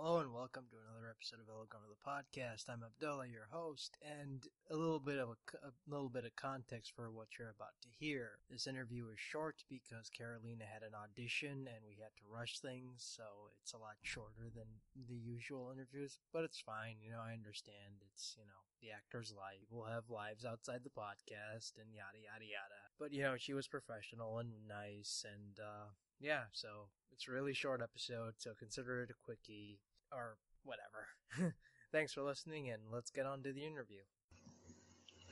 Hello and welcome to another episode of Elegant of the Podcast. I'm Abdullah, your host, and a little bit of a, a, little bit of context for what you're about to hear. This interview is short because Carolina had an audition and we had to rush things, so it's a lot shorter than the usual interviews. But it's fine, you know. I understand. It's you know the actor's life. We'll have lives outside the podcast and yada yada yada. But you know she was professional and nice and. uh yeah, so it's a really short episode, so consider it a quickie or whatever. Thanks for listening, and let's get on to the interview.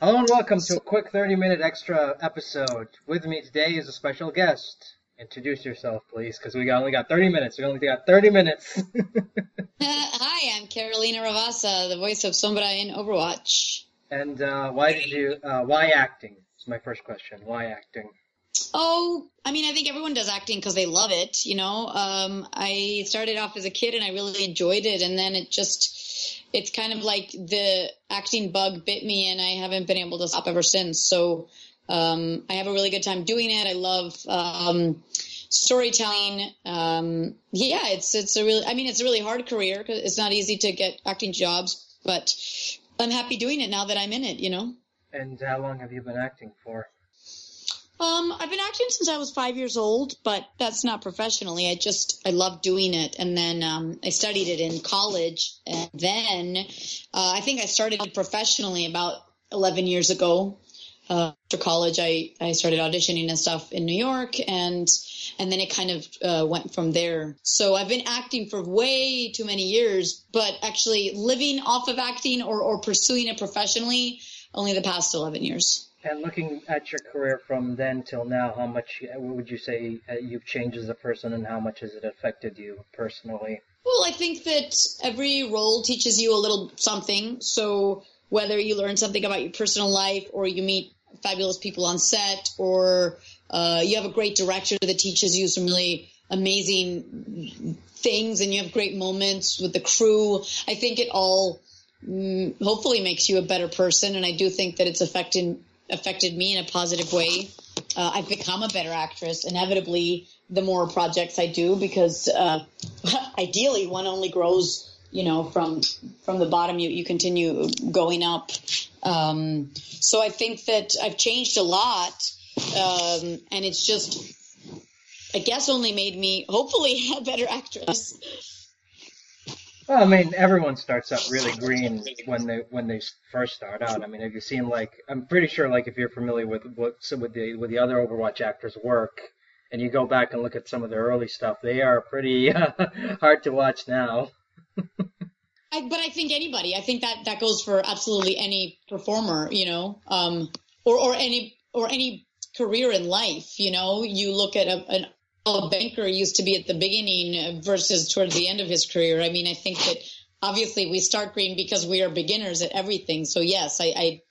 Hello and welcome to a quick 30 minute extra episode. With me today is a special guest. Introduce yourself, please, because we only got 30 minutes. We only got 30 minutes. Hi, I'm Carolina Ravassa, the voice of Sombra in Overwatch. And uh, why did you? Uh, why acting? Is my first question. Why acting? Oh, I mean, I think everyone does acting because they love it. You know, um, I started off as a kid and I really enjoyed it, and then it just, it's kind of like the acting bug bit me, and I haven't been able to stop ever since. So, um, I have a really good time doing it. I love um, storytelling. Um, yeah, it's it's a really, I mean, it's a really hard career because it's not easy to get acting jobs, but I'm happy doing it now that I'm in it. You know. And how long have you been acting for? Um, I've been acting since I was five years old, but that's not professionally. I just I love doing it, and then um, I studied it in college, and then uh, I think I started professionally about eleven years ago. Uh, after college, I I started auditioning and stuff in New York, and and then it kind of uh, went from there. So I've been acting for way too many years, but actually living off of acting or or pursuing it professionally only the past eleven years. And looking at your career from then till now, how much would you say uh, you've changed as a person, and how much has it affected you personally? Well, I think that every role teaches you a little something. So whether you learn something about your personal life, or you meet fabulous people on set, or uh, you have a great director that teaches you some really amazing things, and you have great moments with the crew, I think it all mm, hopefully makes you a better person. And I do think that it's affecting affected me in a positive way. Uh, I've become a better actress, inevitably, the more projects I do, because uh, ideally one only grows, you know, from from the bottom. You you continue going up. Um, so I think that I've changed a lot, um, and it's just, I guess, only made me hopefully a better actress. Well, I mean, everyone starts out really green when they when they first start out. I mean, have you seen like I'm pretty sure like if you're familiar with what with the with the other Overwatch actors' work, and you go back and look at some of their early stuff, they are pretty uh, hard to watch now. I, but I think anybody, I think that that goes for absolutely any performer, you know, um, or or any or any career in life. You know, you look at a, an banker used to be at the beginning versus towards the end of his career. I mean, I think that obviously we start green because we are beginners at everything. So yes, I, I,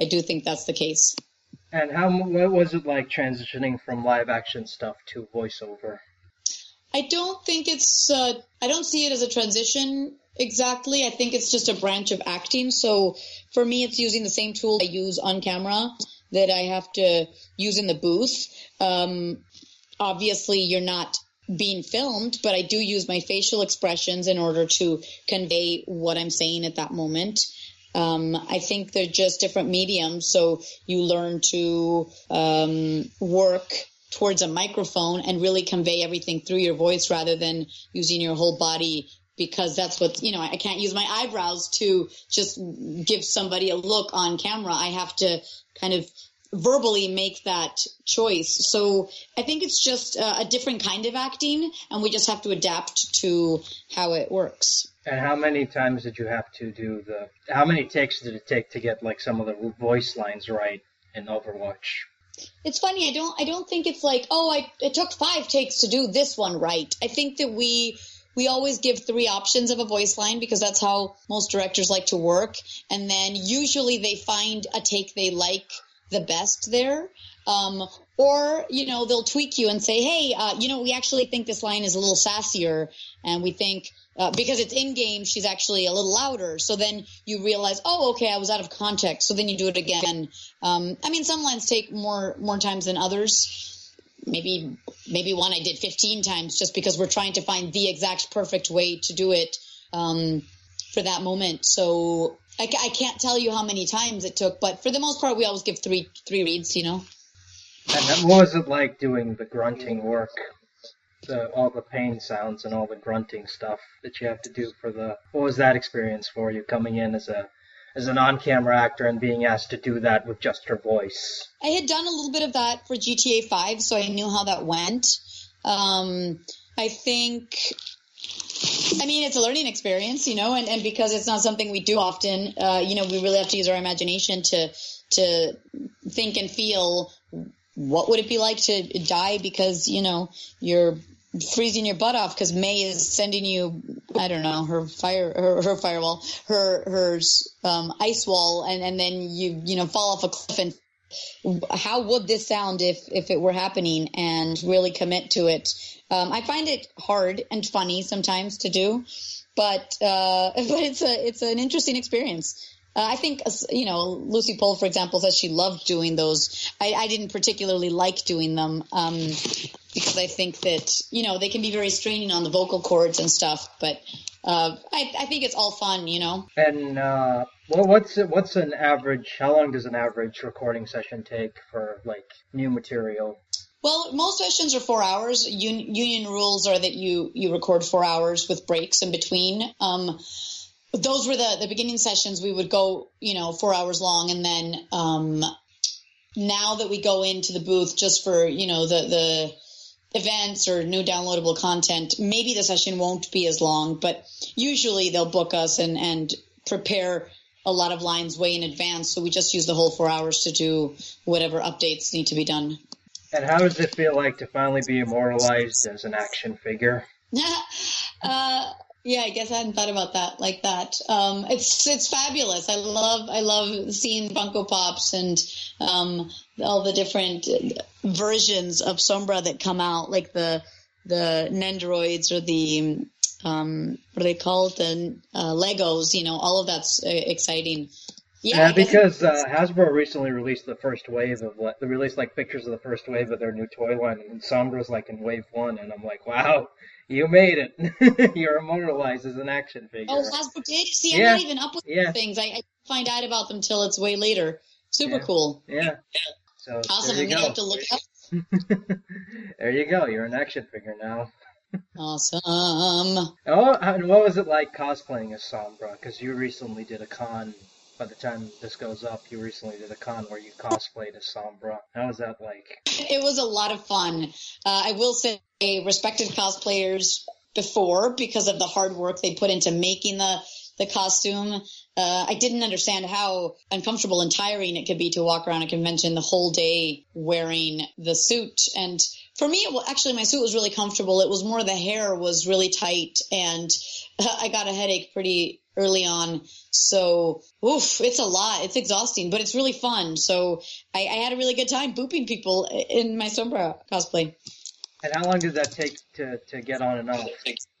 I do think that's the case. And how what was it like transitioning from live action stuff to voiceover? I don't think it's. Uh, I don't see it as a transition exactly. I think it's just a branch of acting. So for me, it's using the same tool I use on camera that I have to use in the booth. Um, obviously you're not being filmed, but I do use my facial expressions in order to convey what I'm saying at that moment. Um, I think they're just different mediums. So you learn to um, work towards a microphone and really convey everything through your voice rather than using your whole body because that's what, you know, I can't use my eyebrows to just give somebody a look on camera. I have to kind of verbally make that choice. So I think it's just a, a different kind of acting, and we just have to adapt to how it works. And how many times did you have to do the? How many takes did it take to get like some of the voice lines right in Overwatch? It's funny. I don't. I don't think it's like, oh, I it took five takes to do this one right. I think that we we always give three options of a voice line because that's how most directors like to work. And then usually they find a take they like the best there. Um, or, you know, they'll tweak you and say, hey, uh, you know, we actually think this line is a little sassier. And we think, uh, because it's in game, she's actually a little louder. So then you realize, oh, okay, I was out of context. So then you do it again. Um, I mean, some lines take more, more times than others. Maybe, maybe one I did 15 times just because we're trying to find the exact perfect way to do it. um, for that moment. So I, I can't tell you how many times it took, but for the most part, we always give three three reads. You know. And what was it like doing the grunting work? The, all the pain sounds and all the grunting stuff that you have to do for the. What was that experience for you coming in as a as an on-camera actor and being asked to do that with just your voice? I had done a little bit of that for GTA 5, so I knew how that went. Um, I think, I mean, it's a learning experience, you know, and, and because it's not something we do often, uh, you know, we really have to use our imagination to, to think and feel what would it be like to die because, you know, you're freezing your butt off because Mei is sending you, I don't know, her fire, her, her firewall, her, her, um, ice wall, and, and then you, you know, fall off a cliff and how would this sound if if it were happening and really commit to it um, i find it hard and funny sometimes to do but uh, but it's a it's an interesting experience uh, I think, you know, Lucy Pohl, for example, says she loved doing those. I, I didn't particularly like doing them um, because I think that, you know, they can be very straining on the vocal cords and stuff. But uh, I, I, think it's all fun, you know. And uh, well, what's what's an average? How long does an average recording session take for like new material? Well, most sessions are four hours. Un- union rules are that you you record four hours with breaks in between. Um, those were the the beginning sessions. We would go, you know, four hours long, and then um, now that we go into the booth just for you know the the events or new downloadable content, maybe the session won't be as long, but usually they'll book us and, and prepare a lot of lines way in advance. So we just use the whole four hours to do whatever updates need to be done. And how does it feel like to finally be immortalized as an action figure? uh, yeah, I guess I hadn't thought about that like that. Um, it's it's fabulous. I love I love seeing Funko Pops and um, all the different versions of Sombra that come out, like the the Nendoroids or the um, what are they called? The uh, Legos. You know, all of that's uh, exciting. Yeah, yeah because uh, Hasbro recently released the first wave of they released like pictures of the first wave of their new toy line, and Sombra's like in wave one, and I'm like, wow, you made it. You're immortalized as an action figure. Oh, Hasbro did. See, I'm yeah. not even up with yeah. things. I, I, find out about them till it's way later. Super yeah. cool. Yeah. So awesome. I'm gonna have to look up. there you go. You're an action figure now. awesome. Oh, and what was it like cosplaying as Sombra? Because you recently did a con. By the time this goes up, you recently did a con where you cosplayed as Sombra. How was that like? It was a lot of fun. Uh, I will say, respected cosplayers before because of the hard work they put into making the the costume. Uh, I didn't understand how uncomfortable and tiring it could be to walk around a convention the whole day wearing the suit. And for me, well, actually, my suit was really comfortable. It was more the hair was really tight, and I got a headache pretty early on. So, oof, it's a lot. It's exhausting, but it's really fun. So, I, I had a really good time booping people in my Sombra cosplay. And how long did that take to, to get on and off?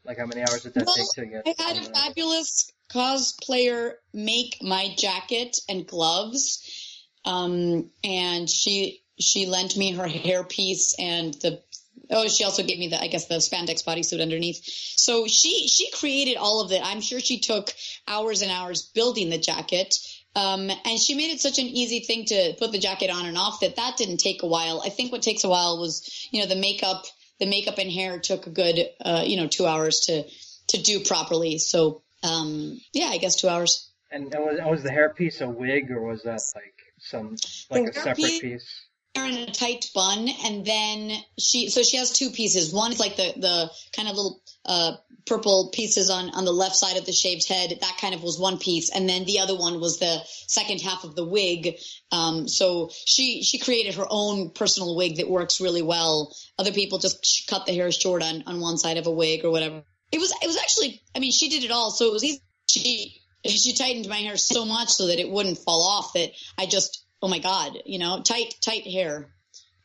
Like how many hours did that well, take to get? I had a fabulous cosplayer make my jacket and gloves, um, and she she lent me her hairpiece and the oh she also gave me the I guess the spandex bodysuit underneath. So she she created all of it. I'm sure she took hours and hours building the jacket. Um, and she made it such an easy thing to put the jacket on and off that that didn't take a while. I think what takes a while was, you know, the makeup, the makeup and hair took a good, uh, you know, two hours to, to do properly. So, um, yeah, I guess two hours. And was, was the hairpiece a wig or was that like some, like the a separate piece? in a tight bun and then she so she has two pieces one is like the the kind of little uh purple pieces on on the left side of the shaved head. That kind of was one piece. And then the other one was the second half of the wig. Um so she she created her own personal wig that works really well. Other people just cut the hair short on on one side of a wig or whatever. It was it was actually i mean she did it all so it was easy. She she tightened my hair so much so that it wouldn't fall off that i just oh my god, you know, tight tight hair.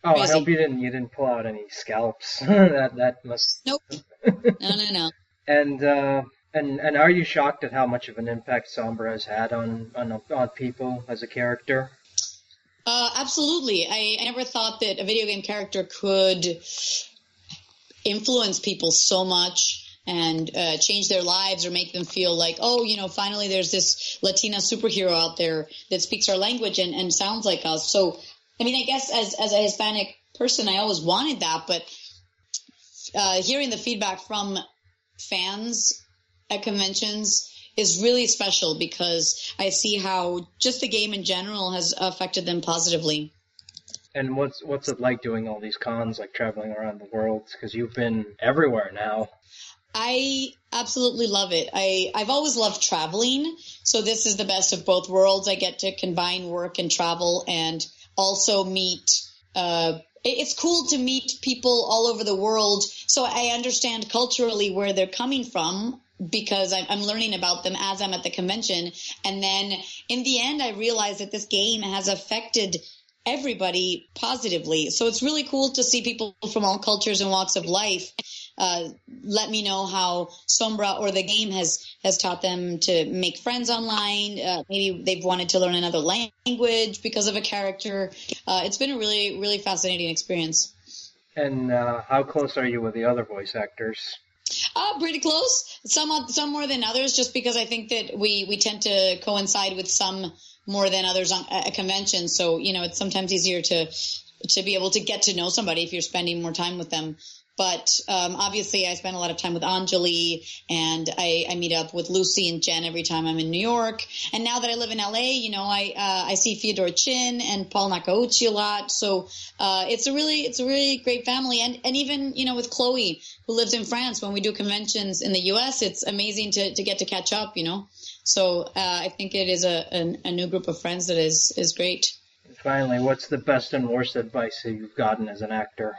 Oh, Crazy. I hope you didn't you didn't pull out any scalps. that that must. Nope. no, no, no. And uh, and and are you shocked at how much of an impact Sombra has had on on on people as a character? Uh, absolutely. I, I never thought that a video game character could influence people so much. and uh, change their lives or make them feel like, oh, you know, finally there's this Latina superhero out there that speaks our language and, and sounds like us. So, I mean, I guess as, as a Hispanic person, I always wanted that, but uh, hearing the feedback from fans at conventions is really special because I see how just the game in general has affected them positively. And what's what's it like doing all these cons, like traveling around the world? Because you've been everywhere now. I absolutely love it. I I've always loved traveling, so this is the best of both worlds. I get to combine work and travel, and also meet. Uh, it's cool to meet people all over the world, so I understand culturally where they're coming from because I'm learning about them as I'm at the convention. And then in the end, I realize that this game has affected everybody positively. So it's really cool to see people from all cultures and walks of life. Uh, let me know how Sombra or the game has has taught them to make friends online. Uh, maybe they've wanted to learn another language because of a character. Uh, it's been a really really fascinating experience. And uh, how close are you with the other voice actors? Uh, pretty close. Some some more than others, just because I think that we we tend to coincide with some more than others on a convention. So you know, it's sometimes easier to to be able to get to know somebody if you're spending more time with them. But um, obviously, I spend a lot of time with Anjali, and I, I, meet up with Lucy and Jen every time I'm in New York. And now that I live in LA, you know, I uh, I see Fyodor Chin and Paul Nakauchi a lot. So uh, it's a really it's a really great family. And and even you know with Chloe who lives in France, when we do conventions in the U.S., it's amazing to to get to catch up. You know, so uh, I think it is a, a a new group of friends that is is great. Finally, what's the best and worst advice that you've gotten as an actor?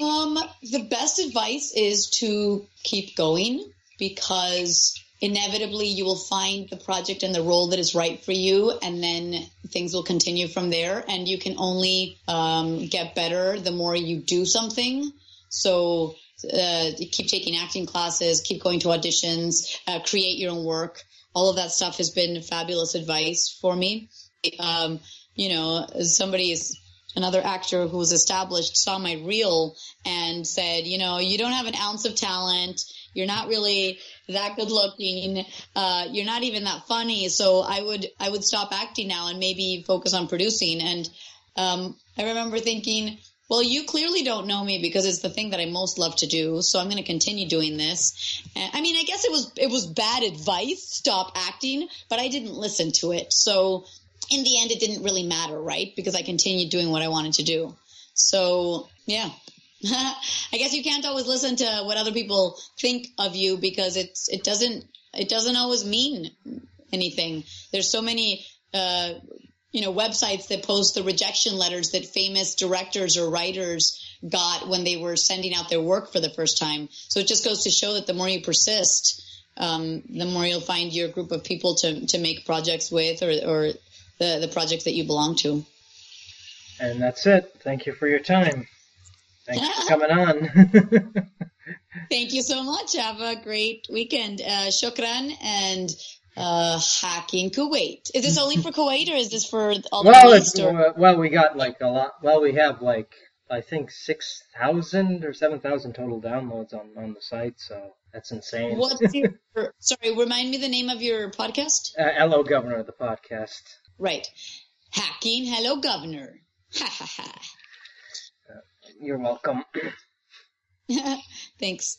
Um, the best advice is to keep going because inevitably you will find the project and the role that is right for you and then things will continue from there and you can only um, get better the more you do something. So uh, keep taking acting classes keep going to auditions uh, create your own work. All of that stuff has been fabulous advice for me. Um, you know somebody's another actor who was established saw my reel and said, you know, you don't have an ounce of talent. You're not really that good looking. Uh, you're not even that funny. So I would, I would stop acting now and maybe focus on producing. And, um, I remember thinking, well, you clearly don't know me because it's the thing that I most love to do. So I'm going to continue doing this. And, I mean, I guess it was, it was bad advice. Stop acting, but I didn't listen to it. So in the end, it didn't really matter, right? Because I continued doing what I wanted to do. So yeah. I guess you can't always listen to what other people think of you because it's it doesn't it doesn't always mean anything. There's so many uh, you know websites that post the rejection letters that famous directors or writers got when they were sending out their work for the first time. So it just goes to show that the more you persist, um, the more you'll find your group of people to to make projects with or or the, the project that you belong to. And that's it. Thank you for your time. Thanks for coming on. Thank you so much. Have a great weekend. Uh, shukran and uh, hacking Kuwait. Is this only for Kuwait or is this for all the well, East? Or? Well, we got like a lot. Well, we have like I think six thousand or seven thousand total downloads on on the site. So that's insane. What's your sorry? Remind me the name of your podcast. Uh, Hello, Governor, of the podcast. Right. Hacking Hello Governor. Ha ha ha. You're welcome. Thanks.